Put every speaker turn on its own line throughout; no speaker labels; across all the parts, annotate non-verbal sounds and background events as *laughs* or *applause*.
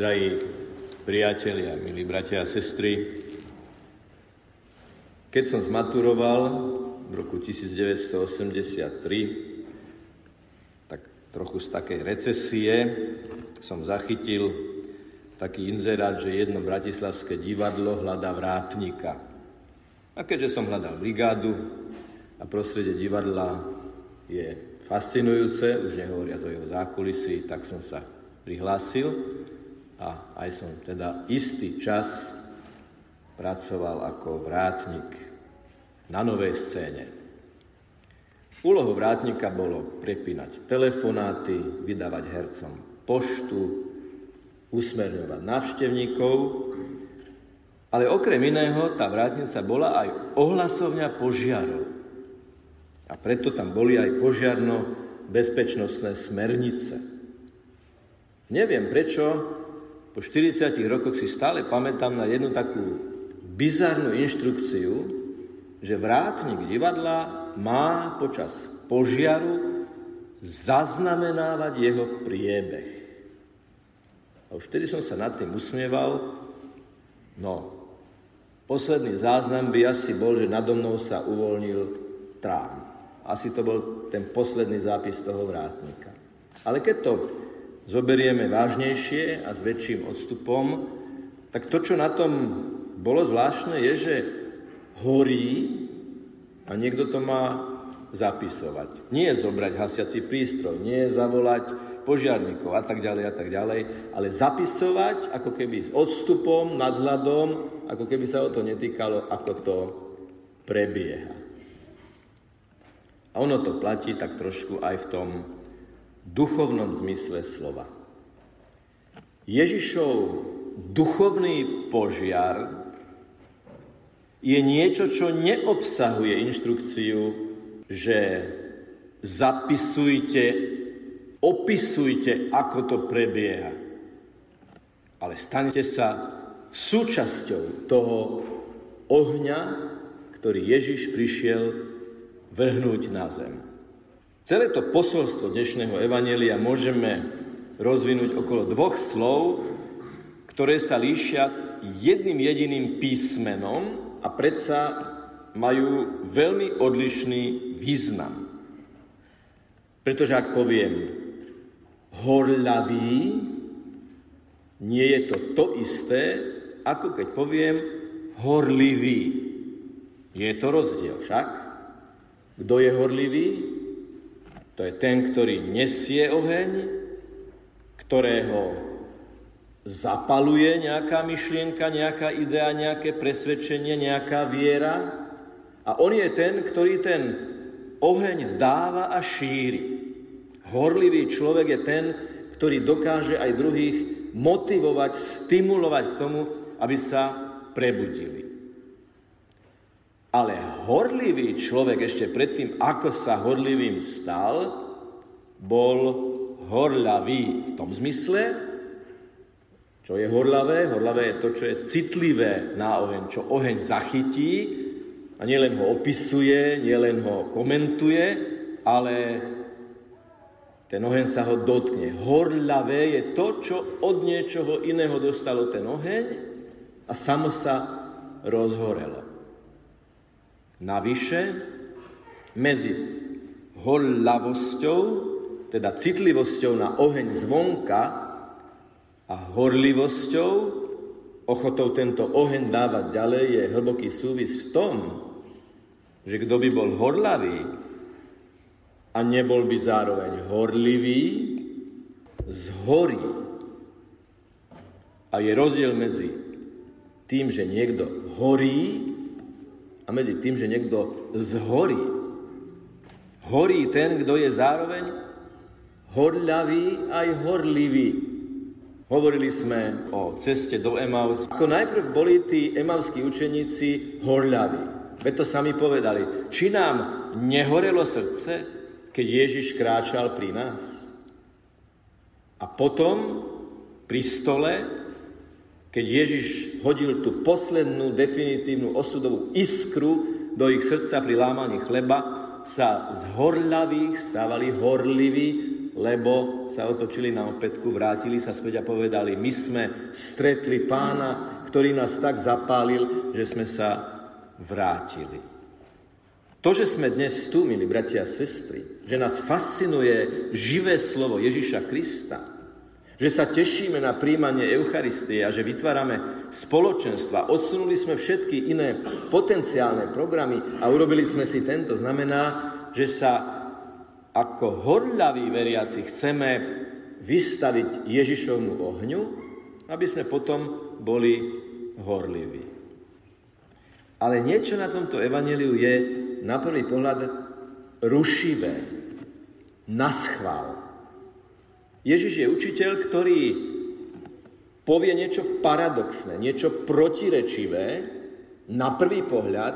drahí priatelia, milí bratia a sestry. Keď som zmaturoval v roku 1983, tak trochu z takej recesie som zachytil taký inzerát, že jedno bratislavské divadlo hľadá vrátnika. A keďže som hľadal brigádu a prostredie divadla je fascinujúce, už nehovoriac o jeho zákulisí, tak som sa prihlásil a aj som teda istý čas pracoval ako vrátnik na novej scéne. Úlohou vrátnika bolo prepínať telefonáty, vydávať hercom poštu, usmerňovať návštevníkov, ale okrem iného tá vrátnica bola aj ohlasovňa požiarov. A preto tam boli aj požiarno-bezpečnostné smernice. Neviem prečo, po 40 rokoch si stále pamätám na jednu takú bizarnú inštrukciu, že vrátnik divadla má počas požiaru zaznamenávať jeho priebeh. A už vtedy som sa nad tým usmieval. No, posledný záznam by asi bol, že nado mnou sa uvoľnil trám. Asi to bol ten posledný zápis toho vrátnika. Ale keď to zoberieme vážnejšie a s väčším odstupom, tak to, čo na tom bolo zvláštne, je, že horí a niekto to má zapisovať. Nie je zobrať hasiaci prístroj, nie zavolať požiarníkov a tak ďalej a tak ďalej, ale zapisovať ako keby s odstupom, nadhľadom, ako keby sa o to netýkalo, ako to prebieha. A ono to platí tak trošku aj v tom duchovnom zmysle slova. Ježišov duchovný požiar je niečo, čo neobsahuje inštrukciu, že zapisujte, opisujte, ako to prebieha. Ale stanete sa súčasťou toho ohňa, ktorý Ježiš prišiel vrhnúť na zem. Celé to posolstvo dnešného Evanelia môžeme rozvinúť okolo dvoch slov, ktoré sa líšia jedným jediným písmenom a predsa majú veľmi odlišný význam. Pretože ak poviem horľavý, nie je to to isté, ako keď poviem horlivý. Je to rozdiel však. Kto je horlivý? To je ten, ktorý nesie oheň, ktorého zapaluje nejaká myšlienka, nejaká idea, nejaké presvedčenie, nejaká viera. A on je ten, ktorý ten oheň dáva a šíri. Horlivý človek je ten, ktorý dokáže aj druhých motivovať, stimulovať k tomu, aby sa prebudili. Ale horlivý človek ešte predtým, ako sa horlivým stal, bol horľavý v tom zmysle, čo je horľavé. Horľavé je to, čo je citlivé na oheň, čo oheň zachytí a nielen ho opisuje, nielen ho komentuje, ale ten oheň sa ho dotkne. Horľavé je to, čo od niečoho iného dostalo ten oheň a samo sa rozhorelo. Navyše, medzi horľavosťou, teda citlivosťou na oheň zvonka a horlivosťou, ochotou tento oheň dávať ďalej, je hlboký súvis v tom, že kto by bol horlavý a nebol by zároveň horlivý, zhorí. A je rozdiel medzi tým, že niekto horí a medzi tým, že niekto zhorí. Horí ten, kto je zároveň horľavý aj horlivý. Hovorili sme o ceste do Emaus. Ako najprv boli tí emavskí učeníci horľaví. Veď to sami povedali. Či nám nehorelo srdce, keď Ježiš kráčal pri nás? A potom pri stole keď Ježiš hodil tú poslednú definitívnu osudovú iskru do ich srdca pri lámaní chleba, sa z horľavých stávali horliví lebo sa otočili na opätku, vrátili sa späť a povedali, my sme stretli pána, ktorý nás tak zapálil, že sme sa vrátili. To, že sme dnes tu, milí bratia a sestry, že nás fascinuje živé slovo Ježiša Krista, že sa tešíme na príjmanie Eucharistie a že vytvárame spoločenstva, odsunuli sme všetky iné potenciálne programy a urobili sme si tento, znamená, že sa ako horľaví veriaci chceme vystaviť Ježišovmu ohňu, aby sme potom boli horliví. Ale niečo na tomto evaneliu je na prvý pohľad rušivé, naschvál. Ježiš je učiteľ, ktorý povie niečo paradoxné, niečo protirečivé na prvý pohľad,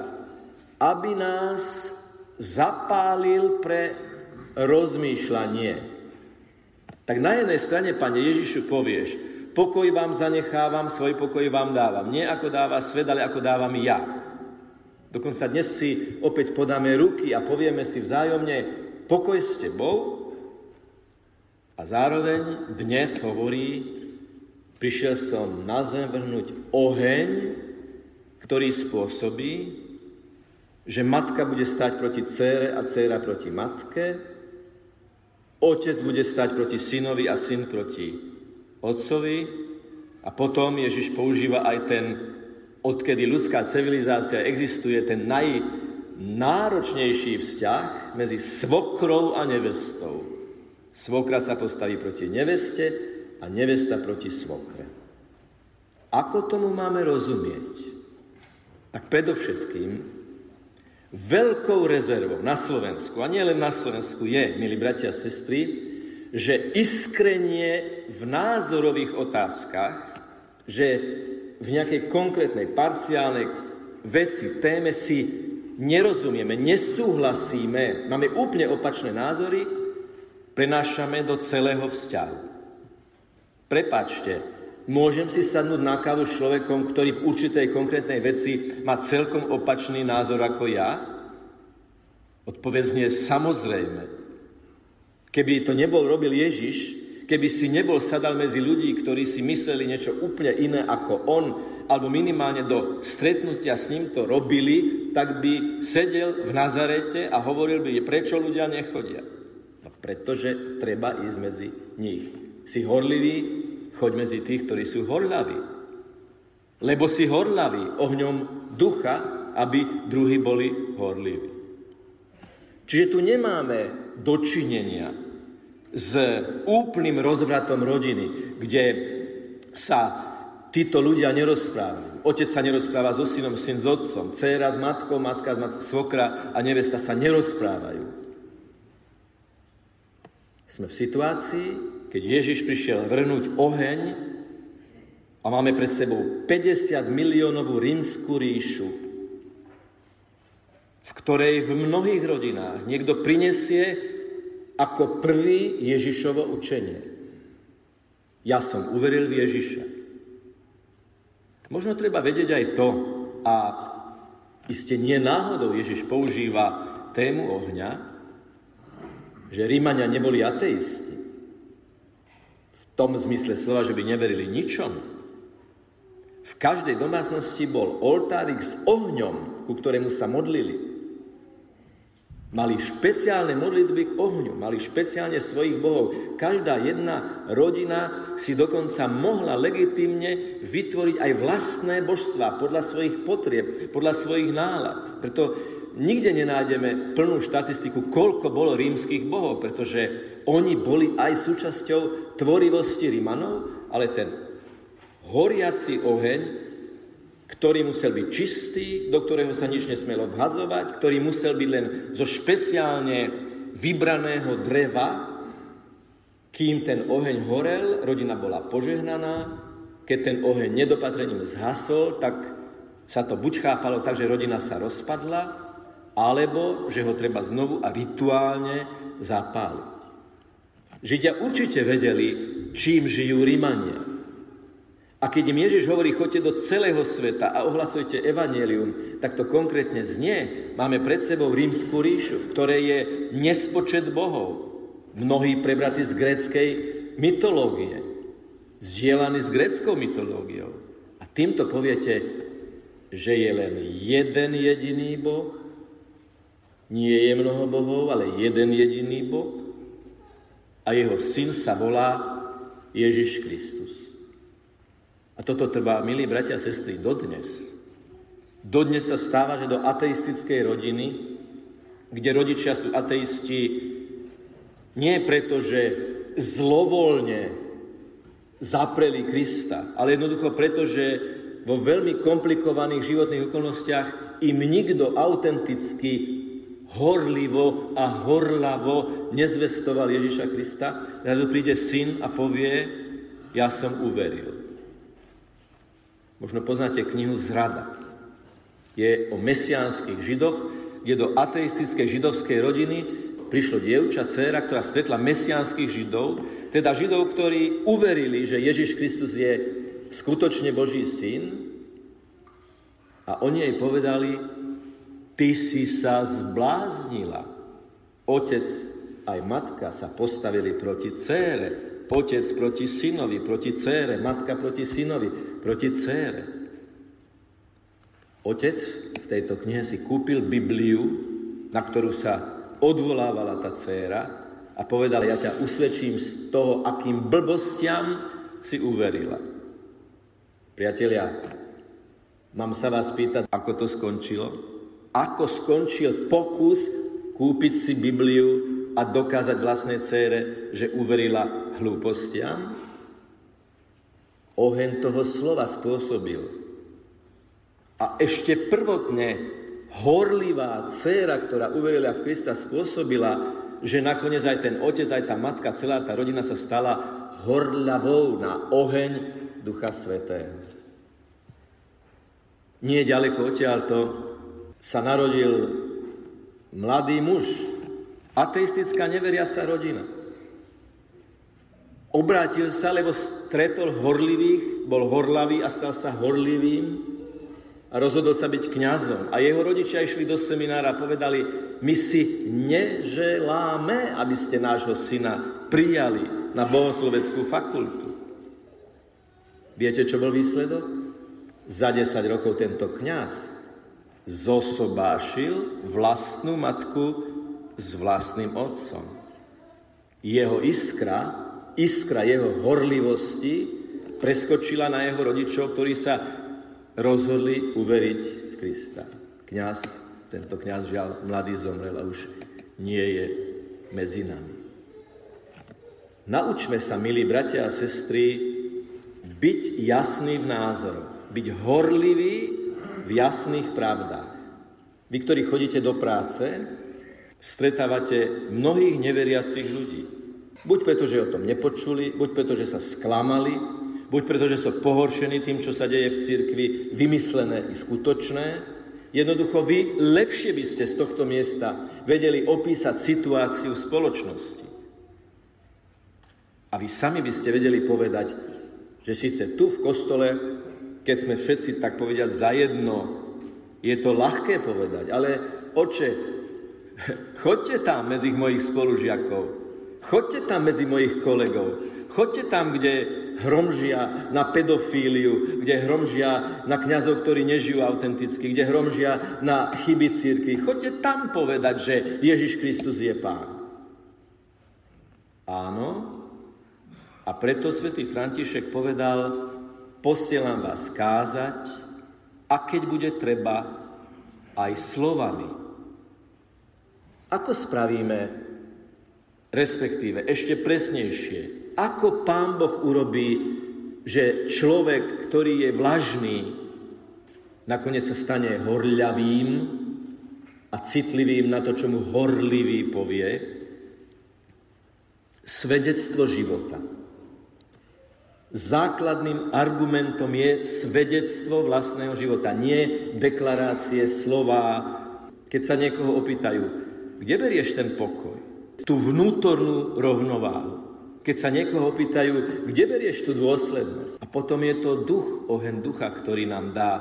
aby nás zapálil pre rozmýšľanie. Tak na jednej strane, Pane Ježišu, povieš, pokoj vám zanechávam, svoj pokoj vám dávam. Nie ako dáva svet, ale ako dávam ja. Dokonca dnes si opäť podáme ruky a povieme si vzájomne pokoj s tebou a zároveň dnes hovorí, prišiel som na zem vrhnúť oheň, ktorý spôsobí, že matka bude stať proti cére a céra proti matke, otec bude stať proti synovi a syn proti otcovi a potom Ježiš používa aj ten odkedy ľudská civilizácia existuje, ten najnáročnejší vzťah medzi svokrou a nevestou. Svokra sa postaví proti neveste a nevesta proti svokre. Ako tomu máme rozumieť? Tak predovšetkým veľkou rezervou na Slovensku, a nie len na Slovensku, je, milí bratia a sestry, že iskrenie v názorových otázkach, že v nejakej konkrétnej, parciálnej veci, téme si nerozumieme, nesúhlasíme, máme úplne opačné názory, prenášame do celého vzťahu. Prepačte, môžem si sadnúť na kávu s človekom, ktorý v určitej konkrétnej veci má celkom opačný názor ako ja? Odpovedz samozrejme. Keby to nebol robil Ježiš, keby si nebol sadal medzi ľudí, ktorí si mysleli niečo úplne iné ako on, alebo minimálne do stretnutia s ním to robili, tak by sedel v Nazarete a hovoril by, prečo ľudia nechodia. Pretože treba ísť medzi nich. Si horlivý, choď medzi tých, ktorí sú horľaví. Lebo si horľavý ohňom ducha, aby druhí boli horliví. Čiže tu nemáme dočinenia s úplným rozvratom rodiny, kde sa títo ľudia nerozprávajú. Otec sa nerozpráva so synom, syn s otcom, dcéra s matkou, matka s matkou, svokra a nevesta sa nerozprávajú. Sme v situácii, keď Ježiš prišiel vrhnúť oheň a máme pred sebou 50 miliónovú rímskú ríšu, v ktorej v mnohých rodinách niekto prinesie ako prvý Ježišovo učenie. Ja som uveril v Ježiša. Možno treba vedieť aj to, a iste nie náhodou Ježiš používa tému ohňa, že Rímania neboli ateisti. V tom zmysle slova, že by neverili ničom. V každej domácnosti bol oltárik s ohňom, ku ktorému sa modlili. Mali špeciálne modlitby k ohňu, mali špeciálne svojich bohov. Každá jedna rodina si dokonca mohla legitimne vytvoriť aj vlastné božstva podľa svojich potrieb, podľa svojich nálad. Preto nikde nenájdeme plnú štatistiku, koľko bolo rímskych bohov, pretože oni boli aj súčasťou tvorivosti Rímanov, ale ten horiaci oheň ktorý musel byť čistý, do ktorého sa nič nesmelo vhadzovať, ktorý musel byť len zo špeciálne vybraného dreva, kým ten oheň horel, rodina bola požehnaná, keď ten oheň nedopatrením zhasol, tak sa to buď chápalo tak, že rodina sa rozpadla, alebo že ho treba znovu a rituálne zapáliť. Židia určite vedeli, čím žijú Rímania. A keď im Ježiš hovorí, choďte do celého sveta a ohlasujte evanelium, tak to konkrétne znie. Máme pred sebou rímskú ríšu, v ktorej je nespočet bohov. Mnohí prebratí z gréckej mytológie, zdieľaní s gréckou mytológiou. A týmto poviete, že je len jeden jediný Boh, nie je mnoho bohov, ale jeden jediný Boh a jeho syn sa volá Ježiš Kristus. A toto trvá, milí bratia a sestry, dodnes. Dodnes sa stáva, že do ateistickej rodiny, kde rodičia sú ateisti, nie preto, že zlovoľne zapreli Krista, ale jednoducho preto, že vo veľmi komplikovaných životných okolnostiach im nikto autenticky horlivo a horlavo nezvestoval Ježiša Krista, tu príde syn a povie, ja som uveril. Možno poznáte knihu Zrada. Je o mesiánskych židoch, kde do ateistickej židovskej rodiny prišlo dievča, dcéra, ktorá stretla mesiánskych židov, teda židov, ktorí uverili, že Ježiš Kristus je skutočne Boží syn a oni jej povedali, Ty si sa zbláznila. Otec aj matka sa postavili proti cére. Otec proti synovi, proti cére. Matka proti synovi, proti cére. Otec v tejto knihe si kúpil Bibliu, na ktorú sa odvolávala tá dcéra a povedal, ja ťa usvedčím z toho, akým blbostiam si uverila. Priatelia, mám sa vás pýtať, ako to skončilo? Ako skončil pokus kúpiť si Bibliu a dokázať vlastnej cére, že uverila hlúpostiam? Oheň toho slova spôsobil. A ešte prvotne horlivá dcéra, ktorá uverila v Krista, spôsobila, že nakoniec aj ten otec, aj tá matka, celá tá rodina sa stala horľavou na oheň Ducha Svetého. Nie ďaleko odtiaľto sa narodil mladý muž, ateistická neveriaca rodina. Obrátil sa, lebo stretol horlivých, bol horlavý a stal sa horlivým a rozhodol sa byť kňazom. A jeho rodičia išli do seminára a povedali, my si neželáme, aby ste nášho syna prijali na bohosloveckú fakultu. Viete, čo bol výsledok? Za 10 rokov tento kňaz zosobášil vlastnú matku s vlastným otcom. Jeho iskra, iskra jeho horlivosti preskočila na jeho rodičov, ktorí sa rozhodli uveriť v Krista. Kňaz, tento kňaz žiaľ mladý zomrel a už nie je medzi nami. Naučme sa, milí bratia a sestry, byť jasný v názoroch, byť horlivý v jasných pravdách. Vy, ktorí chodíte do práce, stretávate mnohých neveriacich ľudí. Buď preto, že o tom nepočuli, buď preto, že sa sklamali, buď preto, že sú pohoršení tým, čo sa deje v cirkvi, vymyslené i skutočné. Jednoducho vy lepšie by ste z tohto miesta vedeli opísať situáciu v spoločnosti. A vy sami by ste vedeli povedať, že síce tu v kostole keď sme všetci, tak povediať, zajedno, je to ľahké povedať, ale oče, *laughs* chodte tam medzi mojich spolužiakov, chodte tam medzi mojich kolegov, chodte tam, kde hromžia na pedofíliu, kde hromžia na kňazov, ktorí nežijú autenticky, kde hromžia na chyby církvy. Chodte tam povedať, že Ježiš Kristus je Pán. Áno, a preto svätý František povedal, posielam vás kázať a keď bude treba, aj slovami. Ako spravíme, respektíve ešte presnejšie, ako Pán Boh urobí, že človek, ktorý je vlažný, nakoniec sa stane horľavým a citlivým na to, čo mu horlivý povie, svedectvo života. Základným argumentom je svedectvo vlastného života, nie deklarácie, slova. Keď sa niekoho opýtajú, kde berieš ten pokoj? Tú vnútornú rovnováhu. Keď sa niekoho opýtajú, kde berieš tú dôslednosť? A potom je to duch, ohen ducha, ktorý nám dá,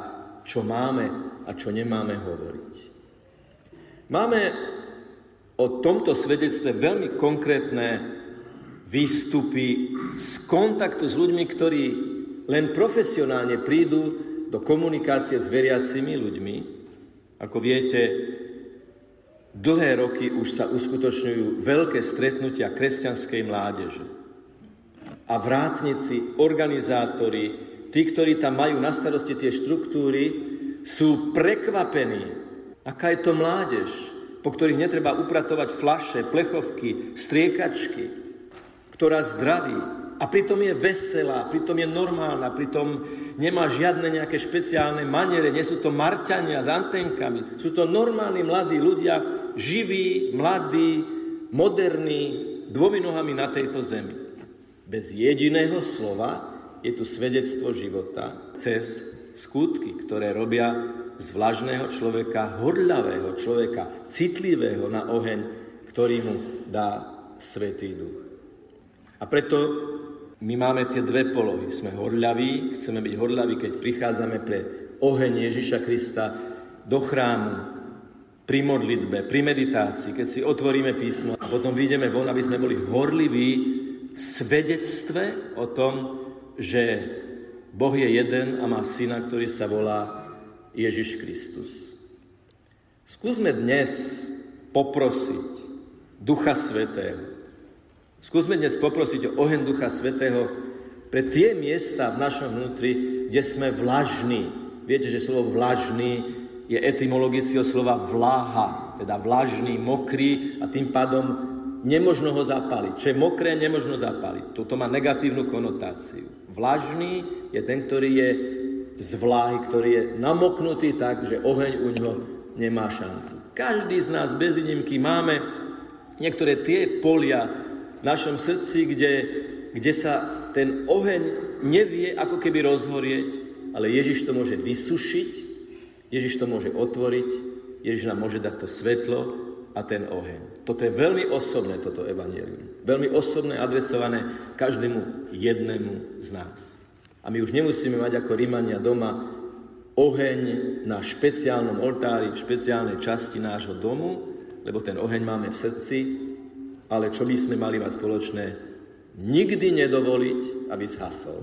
čo máme a čo nemáme hovoriť. Máme o tomto svedectve veľmi konkrétne výstupy z kontaktu s ľuďmi, ktorí len profesionálne prídu do komunikácie s veriacimi ľuďmi. Ako viete, dlhé roky už sa uskutočňujú veľké stretnutia kresťanskej mládeže. A vrátnici, organizátori, tí, ktorí tam majú na starosti tie štruktúry, sú prekvapení, aká je to mládež, po ktorých netreba upratovať flaše, plechovky, striekačky, ktorá zdraví a pritom je veselá, pritom je normálna, pritom nemá žiadne nejaké špeciálne maniere, nie sú to marťania s antenkami, sú to normálni mladí ľudia, živí, mladí, moderní, dvomi nohami na tejto zemi. Bez jediného slova je tu svedectvo života cez skutky, ktoré robia z vlažného človeka horľavého človeka, citlivého na oheň, ktorý mu dá Svetý Duch. A preto my máme tie dve polohy. Sme horľaví, chceme byť horľaví, keď prichádzame pre oheň Ježiša Krista do chrámu, pri modlitbe, pri meditácii, keď si otvoríme písmo a potom vyjdeme von, aby sme boli horliví v svedectve o tom, že Boh je jeden a má syna, ktorý sa volá Ježiš Kristus. Skúsme dnes poprosiť Ducha Svetého. Skúsme dnes poprosiť o oheň Ducha Svetého pre tie miesta v našom vnútri, kde sme vlažní. Viete, že slovo vlažný je etymologického slova vláha, teda vlažný, mokrý a tým pádom nemožno ho zapaliť. Čo je mokré, nemožno zapaliť. Toto má negatívnu konotáciu. Vlažný je ten, ktorý je z vláhy, ktorý je namoknutý tak, že oheň u ňoho nemá šancu. Každý z nás bez výnimky máme niektoré tie polia našom srdci, kde, kde sa ten oheň nevie ako keby rozhorieť, ale Ježiš to môže vysušiť, Ježiš to môže otvoriť, Ježiš nám môže dať to svetlo a ten oheň. Toto je veľmi osobné, toto evanelium. Veľmi osobné, adresované každému jednému z nás. A my už nemusíme mať ako Rímania doma oheň na špeciálnom oltári, v špeciálnej časti nášho domu, lebo ten oheň máme v srdci, ale čo by sme mali mať spoločné? Nikdy nedovoliť, aby zhasol.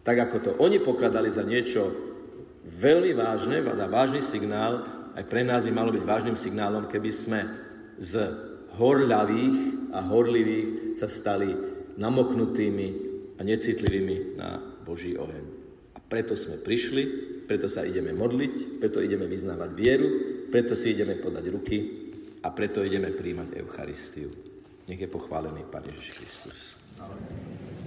Tak ako to oni pokladali za niečo veľmi vážne, za vážny signál, aj pre nás by malo byť vážnym signálom, keby sme z horľavých a horlivých sa stali namoknutými a necitlivými na Boží oheň. A preto sme prišli, preto sa ideme modliť, preto ideme vyznávať vieru, preto si ideme podať ruky a preto ideme príjmať Eucharistiu. Nech je pochválený Pán Ježiš Kristus. Amen.